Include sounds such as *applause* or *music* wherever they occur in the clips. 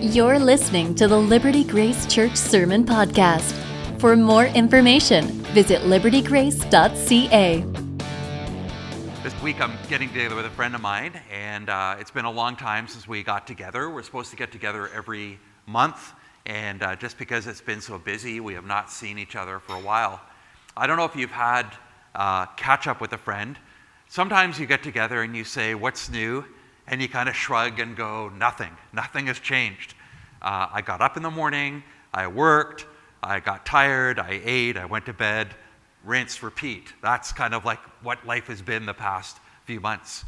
You're listening to the Liberty Grace Church Sermon Podcast. For more information, visit libertygrace.ca. This week I'm getting together with a friend of mine, and uh, it's been a long time since we got together. We're supposed to get together every month, and uh, just because it's been so busy, we have not seen each other for a while. I don't know if you've had uh, catch up with a friend. Sometimes you get together and you say, What's new? And you kind of shrug and go, Nothing. Nothing has changed. Uh, I got up in the morning, I worked, I got tired, I ate, I went to bed, rinse, repeat. That's kind of like what life has been the past few months.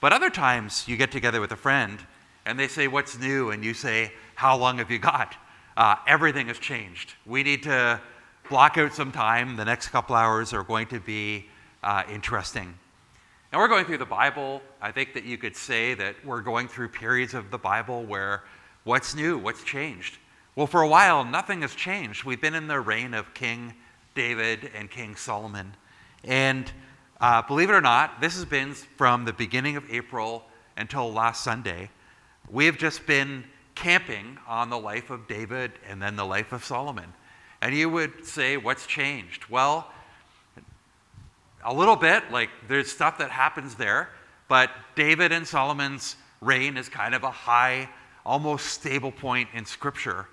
But other times you get together with a friend and they say, What's new? And you say, How long have you got? Uh, everything has changed. We need to block out some time. The next couple hours are going to be uh, interesting. And we're going through the Bible. I think that you could say that we're going through periods of the Bible where what's new? What's changed? Well, for a while, nothing has changed. We've been in the reign of King David and King Solomon. And uh, believe it or not, this has been from the beginning of April until last Sunday. We have just been camping on the life of David and then the life of Solomon. And you would say, What's changed? Well, a little bit, like there's stuff that happens there, but David and Solomon's reign is kind of a high, almost stable point in Scripture.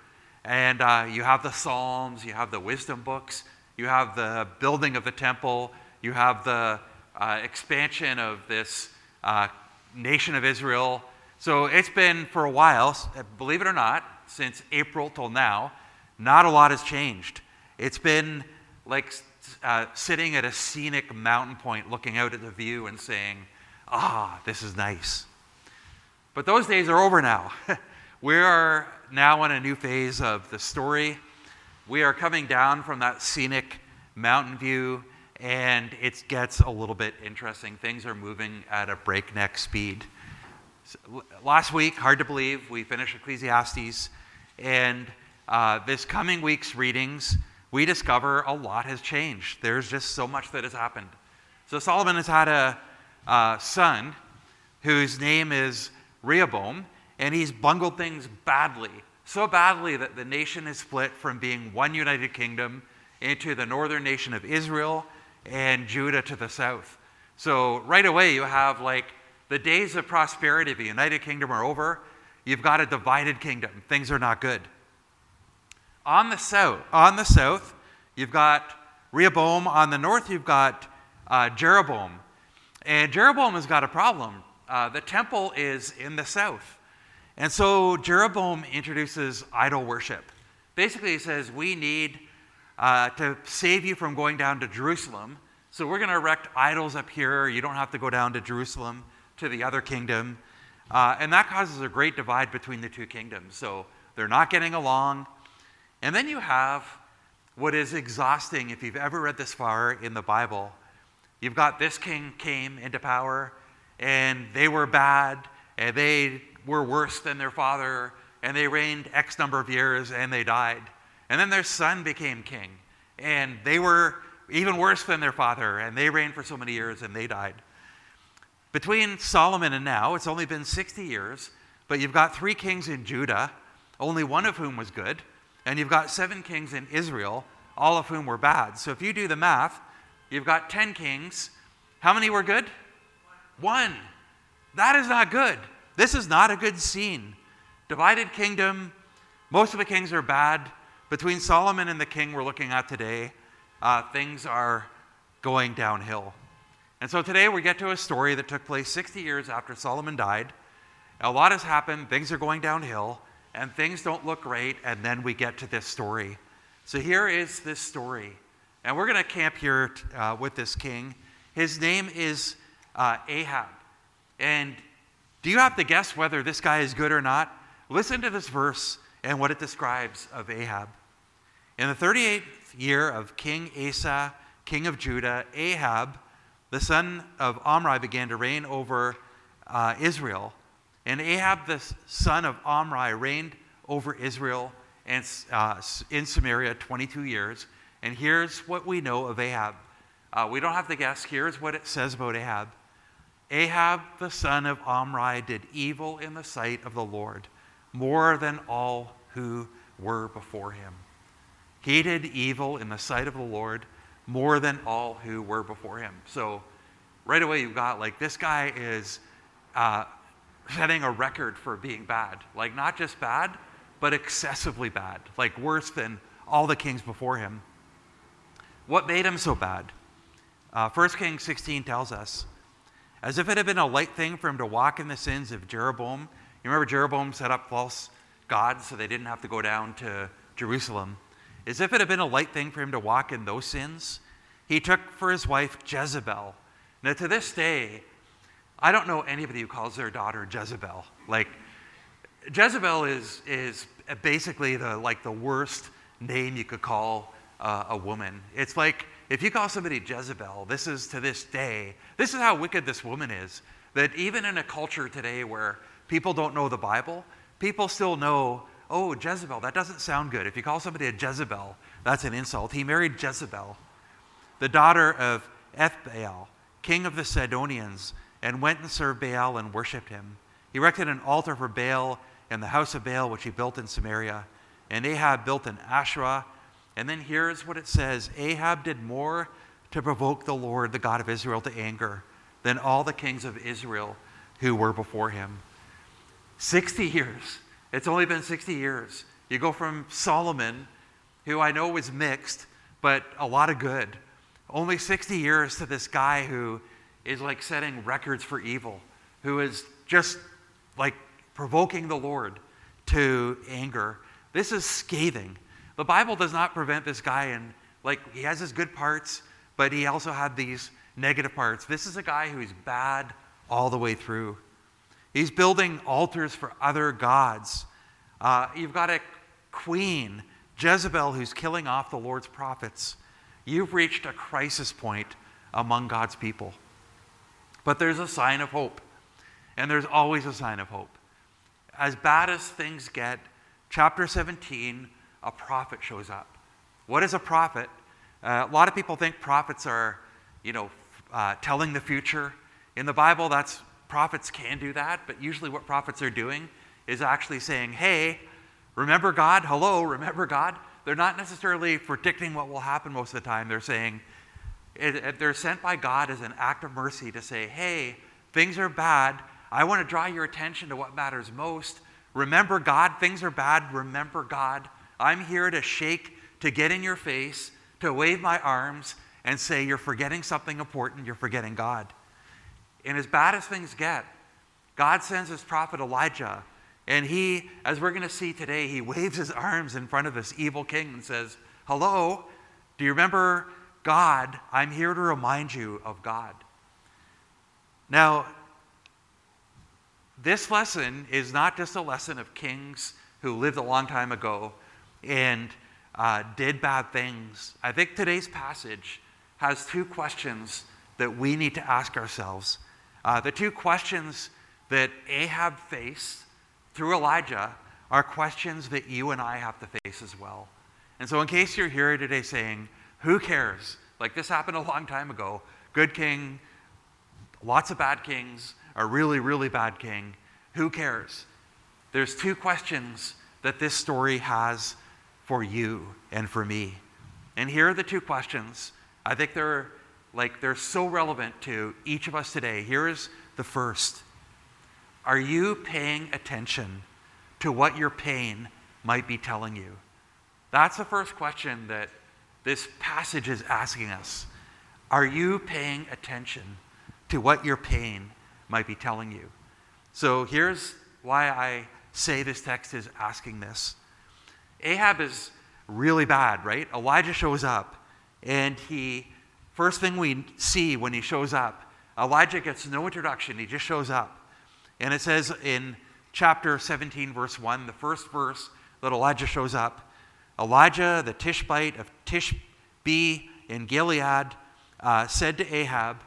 And uh, you have the Psalms, you have the wisdom books, you have the building of the temple, you have the uh, expansion of this uh, nation of Israel. So it's been for a while, believe it or not, since April till now, not a lot has changed. It's been like uh, sitting at a scenic mountain point looking out at the view and saying, ah, this is nice. But those days are over now. *laughs* we are now in a new phase of the story. We are coming down from that scenic mountain view, and it gets a little bit interesting. Things are moving at a breakneck speed. Last week, hard to believe, we finished Ecclesiastes, and uh, this coming week's readings, we discover a lot has changed. There's just so much that has happened. So Solomon has had a, son whose name is Rehoboam, and he's bungled things badly. So badly that the nation is split from being one united kingdom into the northern nation of Israel and Judah to the south. So right away, you have like the days of prosperity of the United Kingdom are over. You've got a divided kingdom. Things are not good. On the south, on the south, you've got Rehoboam. On the north, you've got uh, Jeroboam. And Jeroboam has got a problem. Uh, the temple is in the south. And so Jeroboam introduces idol worship. Basically, he says, We need uh, to save you from going down to Jerusalem. So we're going to erect idols up here. You don't have to go down to Jerusalem to the other kingdom. Uh, and that causes a great divide between the two kingdoms. So they're not getting along. And then you have what is exhausting if you've ever read this far in the Bible. You've got this king came into power, and they were bad, and they were worse than their father, and they reigned X number of years, and they died. And then their son became king. And they were even worse than their father, and they reigned for so many years and they died. Between Solomon and now, it's only been 60 years, but you've got three kings in Judah, only one of whom was good, and you've got seven kings in Israel, all of whom were bad. So if you do the math, you've got 10 kings. How many were good? One. That is not good. This is not a good scene. Divided kingdom, most of the kings are bad. Between Solomon and the king we're looking at today, uh, things are going downhill. And so today we get to a story that took place 60 years after Solomon died. A lot has happened, things are going downhill, and things don't look great, and then we get to this story. So here is this story. And we're going to camp here uh, with this king. His name is uh, Ahab. And do you have to guess whether this guy is good or not? Listen to this verse and what it describes of Ahab. In the 38th year of King Asa, king of Judah, Ahab, the son of Omri, began to reign over uh, Israel. And Ahab, the son of Omri, reigned over Israel and uh, in Samaria 22 years. And here's what we know of Ahab. Uh, we don't have to guess. Here's what it says about Ahab. Ahab the son of Omri did evil in the sight of the Lord more than all who were before him. He did evil in the sight of the Lord more than all who were before him. So, right away, you've got like this guy is uh, setting a record for being bad. Like, not just bad, but excessively bad. Like, worse than all the kings before him. What made him so bad? Uh, 1 Kings 16 tells us, as if it had been a light thing for him to walk in the sins of Jeroboam. You remember Jeroboam set up false gods so they didn't have to go down to Jerusalem. As if it had been a light thing for him to walk in those sins, he took for his wife Jezebel. Now, to this day, I don't know anybody who calls their daughter Jezebel. Like, Jezebel is, is basically the, like the worst name you could call uh, a woman. It's like if you call somebody Jezebel, this is to this day, this is how wicked this woman is. That even in a culture today where people don't know the Bible, people still know, oh, Jezebel, that doesn't sound good. If you call somebody a Jezebel, that's an insult. He married Jezebel, the daughter of Ethbaal, king of the Sidonians, and went and served Baal and worshipped him. He erected an altar for Baal in the house of Baal, which he built in Samaria. And Ahab built an Asherah. And then here's what it says Ahab did more to provoke the Lord, the God of Israel, to anger than all the kings of Israel who were before him. 60 years. It's only been 60 years. You go from Solomon, who I know was mixed, but a lot of good. Only 60 years to this guy who is like setting records for evil, who is just like provoking the Lord to anger. This is scathing. The Bible does not prevent this guy and like he has his good parts, but he also had these negative parts. This is a guy who's bad all the way through. He's building altars for other gods. Uh, you've got a queen, Jezebel, who's killing off the Lord's prophets. You've reached a crisis point among God's people. But there's a sign of hope, and there's always a sign of hope. As bad as things get, chapter 17, a prophet shows up. What is a prophet? Uh, a lot of people think prophets are, you know, uh, telling the future. In the Bible, that's prophets can do that, but usually what prophets are doing is actually saying, "Hey, remember God? Hello, remember God?" They're not necessarily predicting what will happen most of the time. They're saying, they're sent by God as an act of mercy to say, hey, things are bad. I want to draw your attention to what matters most. Remember God. Things are bad. Remember God. I'm here to shake, to get in your face, to wave my arms and say, You're forgetting something important. You're forgetting God. And as bad as things get, God sends his prophet Elijah. And he, as we're going to see today, he waves his arms in front of this evil king and says, Hello, do you remember God, I'm here to remind you of God. Now, this lesson is not just a lesson of kings who lived a long time ago and uh, did bad things. I think today's passage has two questions that we need to ask ourselves. Uh, the two questions that Ahab faced through Elijah are questions that you and I have to face as well. And so, in case you're here today saying, who cares? Like this happened a long time ago. Good king, lots of bad kings, a really, really bad king. Who cares? There's two questions that this story has for you and for me. And here are the two questions. I think they're like they're so relevant to each of us today. Here is the first. Are you paying attention to what your pain might be telling you? That's the first question that this passage is asking us Are you paying attention to what your pain might be telling you? So here's why I say this text is asking this. Ahab is really bad, right? Elijah shows up, and he, first thing we see when he shows up, Elijah gets no introduction, he just shows up. And it says in chapter 17, verse 1, the first verse that Elijah shows up, Elijah, the Tishbite of Tishbe in Gilead, uh, said to Ahab,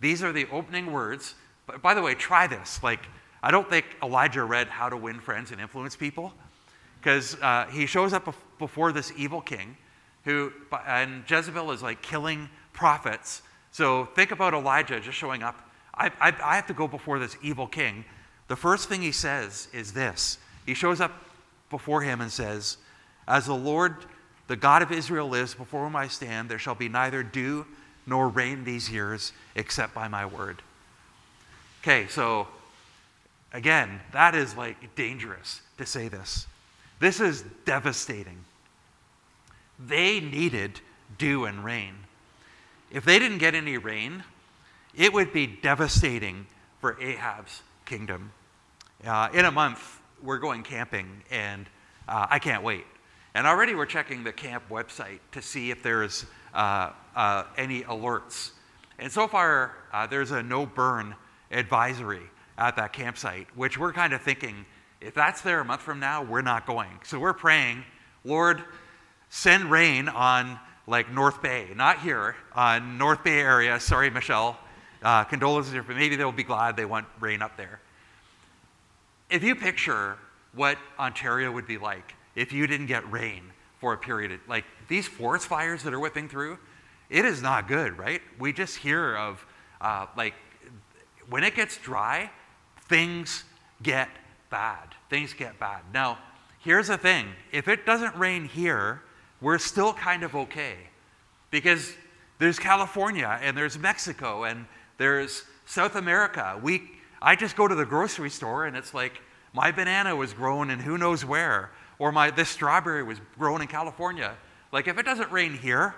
These are the opening words. But by the way, try this. Like, I don't think Elijah read How to Win Friends and Influence People, because uh, he shows up before this evil king, who, and Jezebel is like killing prophets. So think about Elijah just showing up. I, I, I have to go before this evil king. The first thing he says is this He shows up before him and says, As the Lord, the God of Israel, lives before whom I stand, there shall be neither dew nor rain these years except by my word. Okay, so again, that is like dangerous to say this. This is devastating. They needed dew and rain. If they didn't get any rain, it would be devastating for Ahab's kingdom. Uh, in a month, we're going camping, and uh, I can't wait. And already we're checking the camp website to see if there's uh, uh any alerts. And so far, uh, there's a no burn advisory at that campsite, which we're kind of thinking if that's there a month from now, we're not going. So we're praying, Lord, send rain on like North Bay, not here, on North Bay area. Sorry, Michelle. Uh, condolences, but maybe they'll be glad they want rain up there. If you picture what Ontario would be like if you didn't get rain for a period, of, like these forest fires that are whipping through, it is not good, right? We just hear of uh, like when it gets dry, things get bad. Things get bad. Now, here's the thing if it doesn't rain here, we're still kind of okay because there's California and there's Mexico and there's South America. We, I just go to the grocery store and it's like my banana was grown in who knows where, or my, this strawberry was grown in California. Like if it doesn't rain here,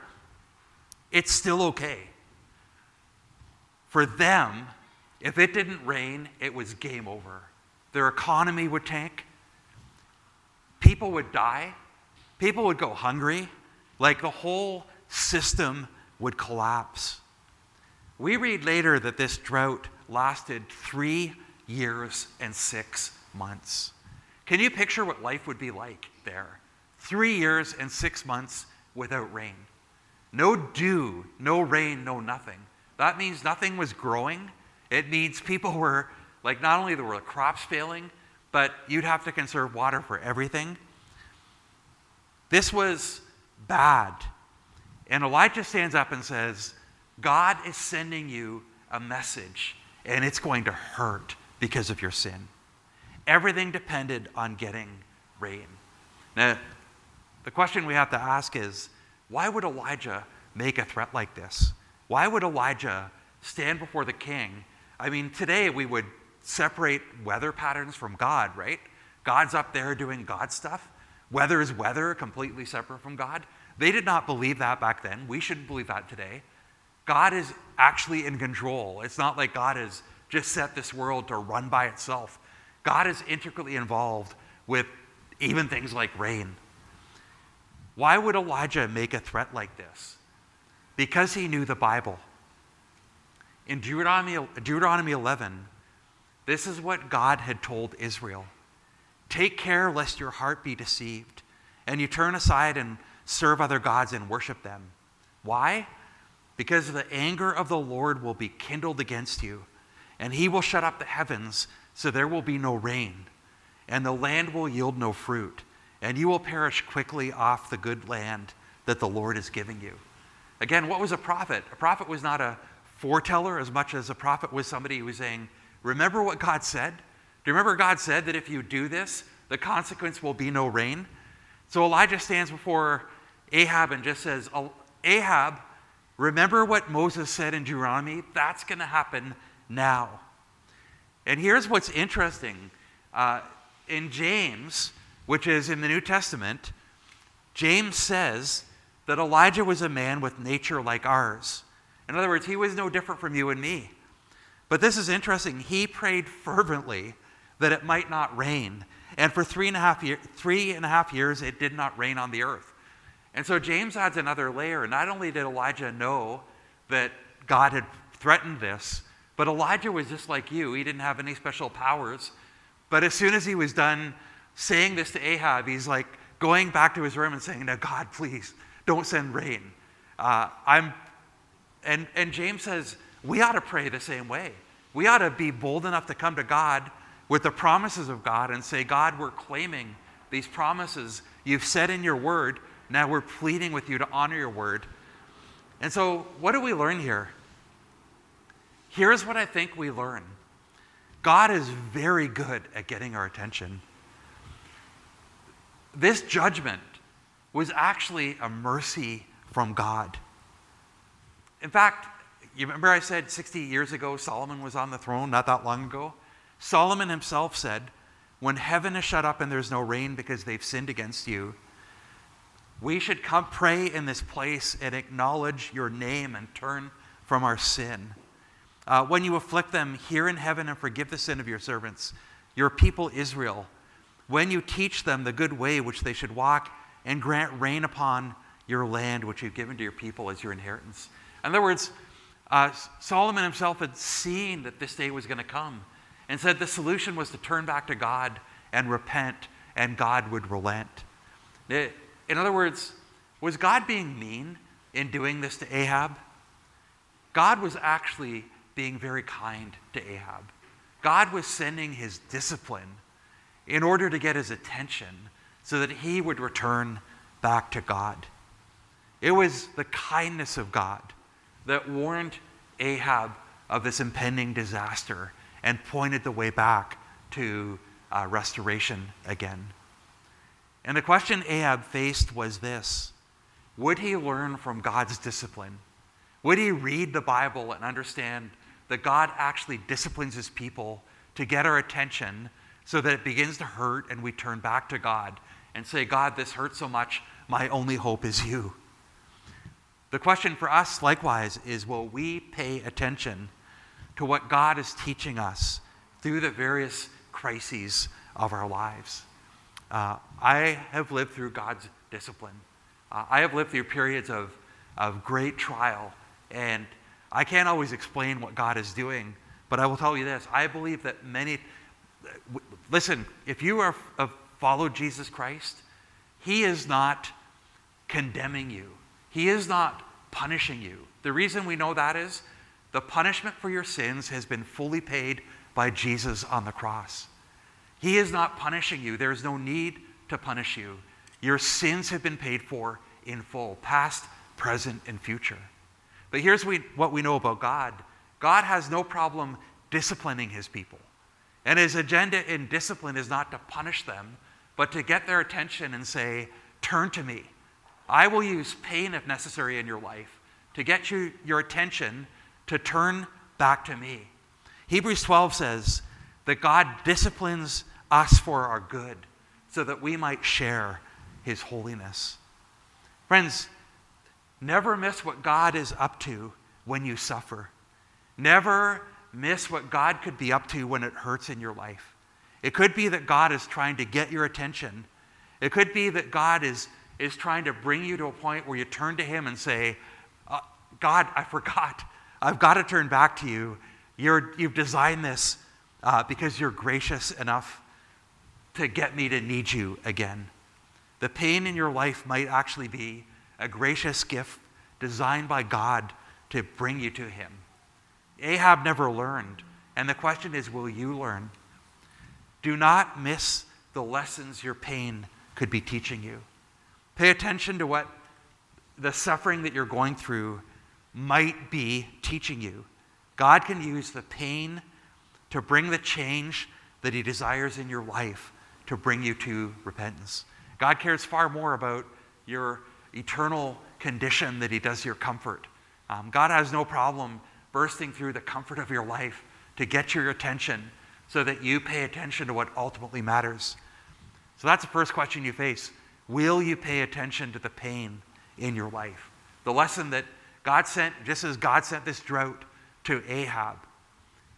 it's still okay. For them, if it didn't rain, it was game over. Their economy would tank. People would die. People would go hungry. Like the whole system would collapse. We read later that this drought lasted three years and six months. Can you picture what life would be like there? Three years and six months without rain. No dew, no rain, no nothing. That means nothing was growing. It means people were, like, not only were the crops failing, but you'd have to conserve water for everything. This was bad. And Elijah stands up and says, God is sending you a message, and it's going to hurt because of your sin. Everything depended on getting rain. Now, the question we have to ask is why would Elijah make a threat like this? Why would Elijah stand before the king? I mean, today we would separate weather patterns from God, right? God's up there doing God stuff. Weather is weather, completely separate from God. They did not believe that back then. We shouldn't believe that today. God is actually in control. It's not like God has just set this world to run by itself. God is intricately involved with even things like rain. Why would Elijah make a threat like this? Because he knew the Bible. In Deuteronomy, Deuteronomy 11, this is what God had told Israel Take care lest your heart be deceived, and you turn aside and serve other gods and worship them. Why? Because the anger of the Lord will be kindled against you, and he will shut up the heavens so there will be no rain, and the land will yield no fruit, and you will perish quickly off the good land that the Lord is giving you. Again, what was a prophet? A prophet was not a foreteller as much as a prophet was somebody who was saying, Remember what God said? Do you remember God said that if you do this, the consequence will be no rain? So Elijah stands before Ahab and just says, Ahab, remember what Moses said in Deuteronomy? That's going to happen now. And here's what's interesting uh, in James, which is in the New Testament, James says that Elijah was a man with nature like ours. In other words, he was no different from you and me. But this is interesting. He prayed fervently that it might not rain. And for three and a half, year, three and a half years, it did not rain on the earth. And so James adds another layer. Not only did Elijah know that God had threatened this, but Elijah was just like you. He didn't have any special powers. But as soon as he was done saying this to Ahab, he's like going back to his room and saying, Now, God, please, don't send rain. Uh, I'm, and, and James says, we ought to pray the same way. We ought to be bold enough to come to God with the promises of God and say, God, we're claiming these promises you've said in your word. Now we're pleading with you to honor your word. And so, what do we learn here? Here's what I think we learn God is very good at getting our attention. This judgment was actually a mercy from God. In fact, you remember I said 60 years ago Solomon was on the throne, not that long ago? Solomon himself said, When heaven is shut up and there's no rain because they've sinned against you, we should come pray in this place and acknowledge your name and turn from our sin. Uh, when you afflict them here in heaven and forgive the sin of your servants, your people Israel, when you teach them the good way which they should walk and grant rain upon your land which you've given to your people as your inheritance. In other words, uh, Solomon himself had seen that this day was going to come and said the solution was to turn back to God and repent, and God would relent. In other words, was God being mean in doing this to Ahab? God was actually being very kind to Ahab. God was sending his discipline in order to get his attention so that he would return back to God. It was the kindness of God that warned Ahab of this impending disaster and pointed the way back to uh, restoration again. And the question Ahab faced was this Would he learn from God's discipline? Would he read the Bible and understand that God actually disciplines his people to get our attention so that it begins to hurt and we turn back to God and say, God, this hurts so much, my only hope is you. The question for us, likewise, is will we pay attention to what God is teaching us through the various crises of our lives? Uh, I have lived through God's discipline. Uh, I have lived through periods of, of great trial, and I can't always explain what God is doing, but I will tell you this I believe that many, listen, if you are, have followed Jesus Christ, He is not condemning you. He is not punishing you. The reason we know that is the punishment for your sins has been fully paid by Jesus on the cross. He is not punishing you. There is no need to punish you. Your sins have been paid for in full, past, present, and future. But here's what we know about God God has no problem disciplining his people. And his agenda in discipline is not to punish them, but to get their attention and say, Turn to me. I will use pain if necessary in your life to get you your attention to turn back to me. Hebrews 12 says that God disciplines us for our good so that we might share his holiness. Friends, never miss what God is up to when you suffer. Never miss what God could be up to when it hurts in your life. It could be that God is trying to get your attention. It could be that God is is trying to bring you to a point where you turn to Him and say, uh, God, I forgot. I've got to turn back to you. You're, you've designed this uh, because you're gracious enough to get me to need you again. The pain in your life might actually be a gracious gift designed by God to bring you to Him. Ahab never learned, and the question is will you learn? Do not miss the lessons your pain could be teaching you. Pay attention to what the suffering that you're going through might be teaching you. God can use the pain to bring the change that He desires in your life to bring you to repentance. God cares far more about your eternal condition that He does your comfort. Um, God has no problem bursting through the comfort of your life to get your attention so that you pay attention to what ultimately matters. So that's the first question you face. Will you pay attention to the pain in your life? The lesson that God sent, just as God sent this drought to Ahab,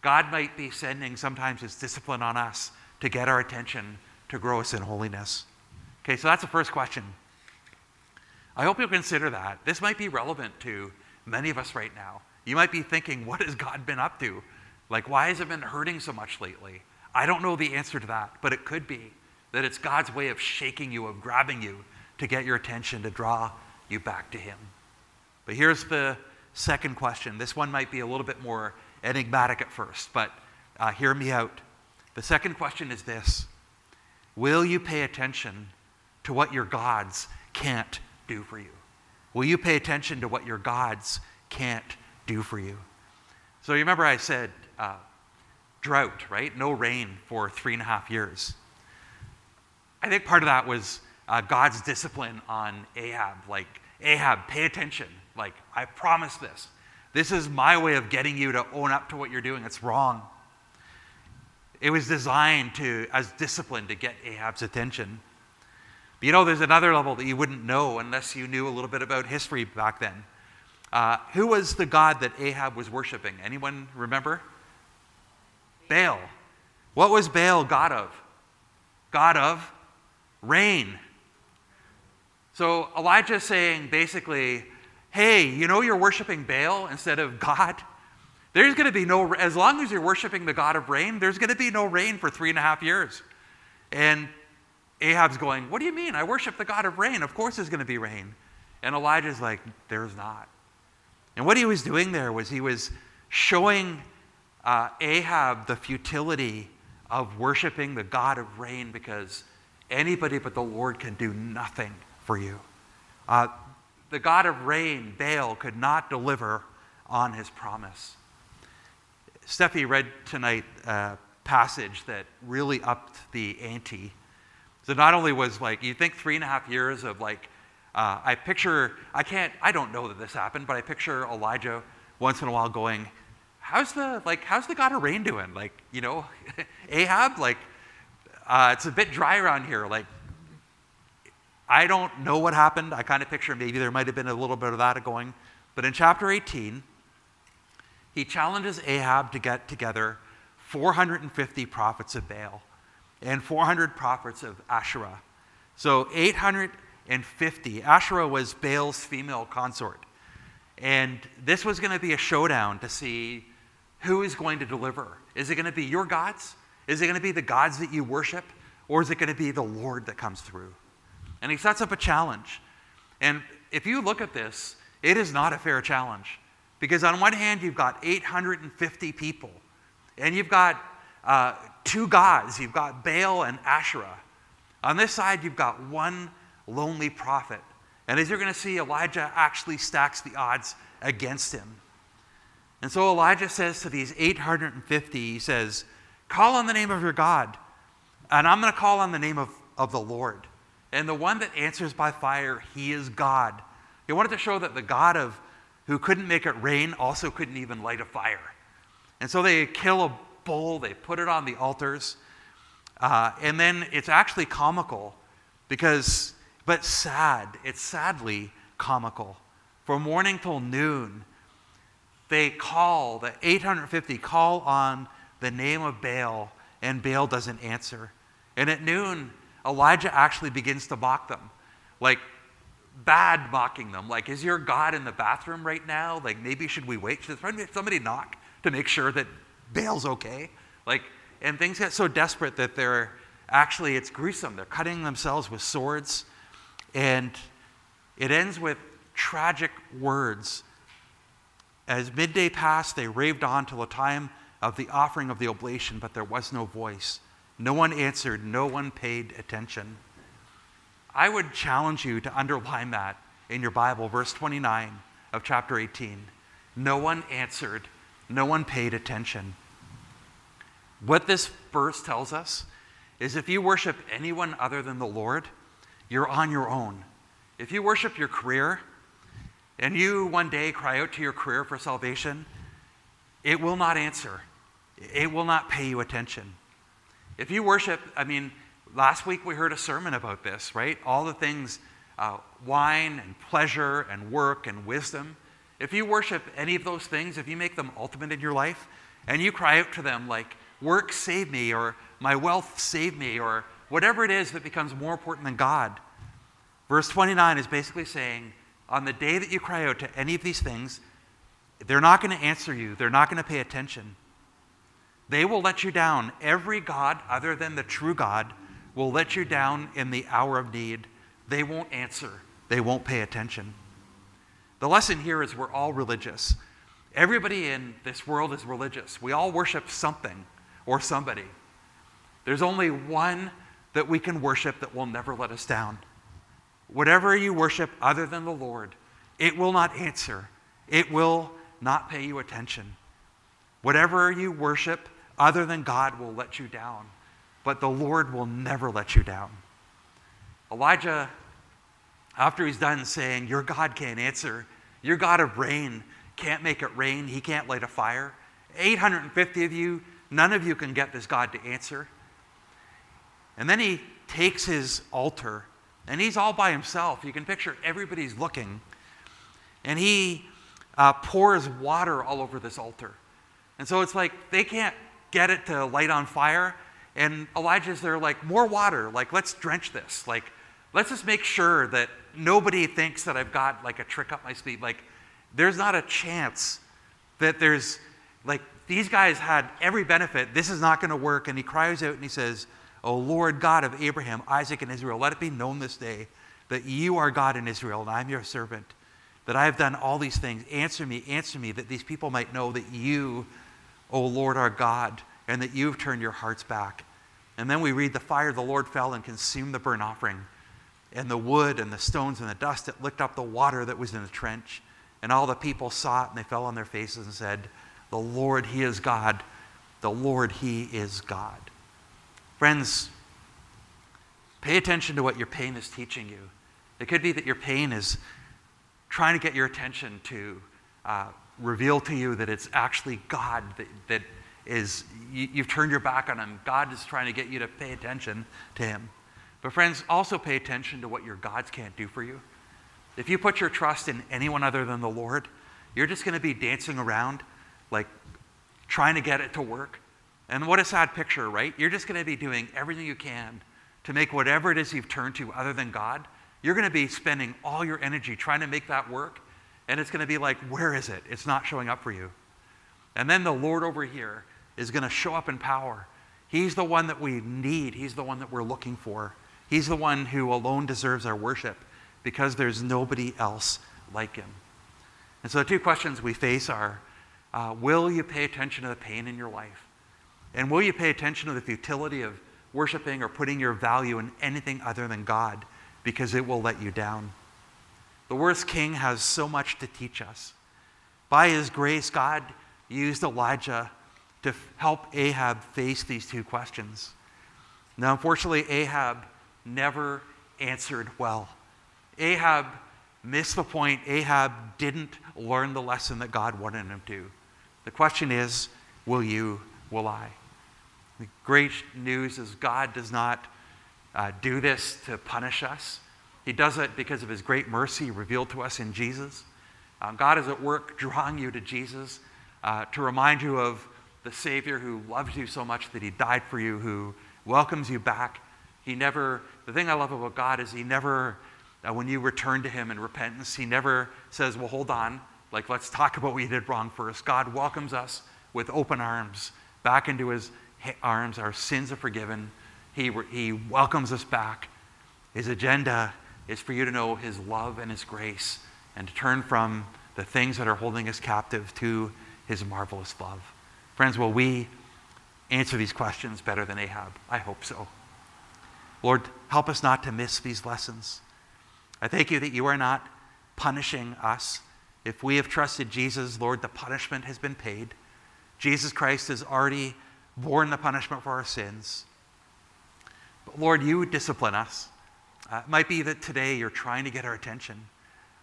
God might be sending sometimes his discipline on us to get our attention, to grow us in holiness. Okay, so that's the first question. I hope you'll consider that. This might be relevant to many of us right now. You might be thinking, what has God been up to? Like, why has it been hurting so much lately? I don't know the answer to that, but it could be that it's God's way of shaking you, of grabbing you to get your attention, to draw you back to Him. But here's the second question. This one might be a little bit more enigmatic at first, but uh, hear me out. The second question is this Will you pay attention to what your gods can't do for you? Will you pay attention to what your gods can't do for you? So you remember I said uh, drought, right? No rain for three and a half years. I think part of that was uh, God's discipline on Ahab. Like, Ahab, pay attention. Like, I promise this. This is my way of getting you to own up to what you're doing. It's wrong. It was designed to, as discipline to get Ahab's attention. But you know, there's another level that you wouldn't know unless you knew a little bit about history back then. Uh, who was the god that Ahab was worshiping? Anyone remember? Baal. What was Baal god of? God of rain. So Elijah's saying basically, hey, you know you're worshiping Baal instead of God? There's going to be no, as long as you're worshiping the God of rain, there's going to be no rain for three and a half years. And Ahab's going, What do you mean? I worship the God of rain. Of course there's going to be rain. And Elijah's like, There's not. And what he was doing there was he was showing uh, Ahab the futility of worshiping the God of rain because anybody but the Lord can do nothing for you. Uh, the God of rain, Baal, could not deliver on his promise. Steffi read tonight a passage that really upped the ante. So not only was like, you think three and a half years of like, uh, I picture, I can't, I don't know that this happened, but I picture Elijah once in a while going, how's the, like, how's the God of rain doing? Like, you know, *laughs* Ahab, like, uh, it's a bit dry around here. Like, I don't know what happened. I kind of picture maybe there might have been a little bit of that going. But in chapter 18, he challenges Ahab to get together 450 prophets of Baal and 400 prophets of Asherah. So 850. Asherah was Baal's female consort. And this was going to be a showdown to see who is going to deliver. Is it going to be your gods? Is it going to be the gods that you worship? Or is it going to be the Lord that comes through? And he sets up a challenge. And if you look at this, it is not a fair challenge. Because on one hand, you've got 850 people, and you've got uh, two gods. You've got Baal and Asherah. On this side, you've got one lonely prophet. And as you're going to see, Elijah actually stacks the odds against him. And so Elijah says to these 850, he says, Call on the name of your God, and I'm going to call on the name of, of the Lord. And the one that answers by fire, he is God. He wanted to show that the God of who couldn't make it rain also couldn't even light a fire. And so they kill a bull, they put it on the altars. Uh, and then it's actually comical because, but sad. It's sadly comical. From morning till noon, they call, the 850 call on the name of Baal, and Baal doesn't answer. And at noon, Elijah actually begins to mock them. Like, bad mocking them. Like, is your God in the bathroom right now? Like, maybe should we wait? Should somebody knock to make sure that Baal's okay? Like, and things get so desperate that they're actually, it's gruesome. They're cutting themselves with swords. And it ends with tragic words. As midday passed, they raved on till the time of the offering of the oblation, but there was no voice. No one answered, no one paid attention. I would challenge you to underline that in your Bible, verse 29 of chapter 18. No one answered, no one paid attention. What this verse tells us is if you worship anyone other than the Lord, you're on your own. If you worship your career and you one day cry out to your career for salvation, it will not answer. It will not pay you attention. If you worship, I mean, Last week we heard a sermon about this, right? All the things uh, wine and pleasure and work and wisdom. If you worship any of those things, if you make them ultimate in your life, and you cry out to them like, work save me, or my wealth save me, or whatever it is that becomes more important than God, verse 29 is basically saying, on the day that you cry out to any of these things, they're not going to answer you, they're not going to pay attention. They will let you down. Every God other than the true God will let you down in the hour of need. They won't answer, they won't pay attention. The lesson here is we're all religious. Everybody in this world is religious. We all worship something or somebody. There's only one that we can worship that will never let us down. Whatever you worship other than the Lord, it will not answer, it will not pay you attention. Whatever you worship other than God will let you down, but the Lord will never let you down. Elijah, after he's done saying, Your God can't answer, your God of rain can't make it rain, he can't light a fire. 850 of you, none of you can get this God to answer. And then he takes his altar and he's all by himself. You can picture everybody's looking. And he uh, pours water all over this altar. And so it's like they can't get it to light on fire. And Elijah's there, like, more water. Like, let's drench this. Like, let's just make sure that nobody thinks that I've got like a trick up my sleeve. Like, there's not a chance that there's, like, these guys had every benefit. This is not going to work. And he cries out and he says, O Lord God of Abraham, Isaac, and Israel, let it be known this day that you are God in Israel, and I'm your servant, that I have done all these things. Answer me, answer me, that these people might know that you, O Lord, are God, and that you've turned your hearts back. And then we read the fire of the Lord fell and consumed the burnt offering, and the wood and the stones and the dust that licked up the water that was in the trench. And all the people saw it, and they fell on their faces and said, The Lord, He is God. The Lord, He is God. Friends, pay attention to what your pain is teaching you. It could be that your pain is trying to get your attention to uh, reveal to you that it's actually God that, that is, you, you've turned your back on Him. God is trying to get you to pay attention to Him. But, friends, also pay attention to what your gods can't do for you. If you put your trust in anyone other than the Lord, you're just going to be dancing around, like trying to get it to work. And what a sad picture, right? You're just going to be doing everything you can to make whatever it is you've turned to other than God. You're going to be spending all your energy trying to make that work. And it's going to be like, where is it? It's not showing up for you. And then the Lord over here is going to show up in power. He's the one that we need, He's the one that we're looking for. He's the one who alone deserves our worship because there's nobody else like Him. And so the two questions we face are uh, Will you pay attention to the pain in your life? And will you pay attention to the futility of worshiping or putting your value in anything other than God because it will let you down? The worst king has so much to teach us. By his grace, God used Elijah to help Ahab face these two questions. Now, unfortunately, Ahab never answered well. Ahab missed the point. Ahab didn't learn the lesson that God wanted him to. The question is will you, will I? The great news is God does not uh, do this to punish us. He does it because of his great mercy revealed to us in Jesus. Uh, God is at work drawing you to Jesus uh, to remind you of the Savior who loves you so much that he died for you, who welcomes you back. He never, the thing I love about God is he never, uh, when you return to him in repentance, he never says, well, hold on, like let's talk about what you did wrong first. God welcomes us with open arms back into his arms, our sins are forgiven. He, he welcomes us back. His agenda is for you to know His love and His grace and to turn from the things that are holding us captive to His marvelous love. Friends, will we answer these questions better than Ahab? I hope so. Lord, help us not to miss these lessons. I thank you that you are not punishing us. If we have trusted Jesus, Lord, the punishment has been paid. Jesus Christ has already borne the punishment for our sins. But Lord, you discipline us. Uh, it might be that today you're trying to get our attention.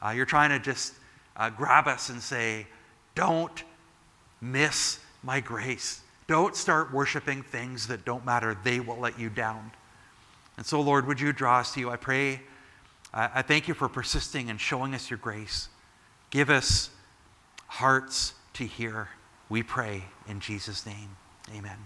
Uh, you're trying to just uh, grab us and say, don't miss my grace. Don't start worshiping things that don't matter. They will let you down. And so, Lord, would you draw us to you? I pray. I thank you for persisting and showing us your grace. Give us hearts to hear. We pray in Jesus' name. Amen.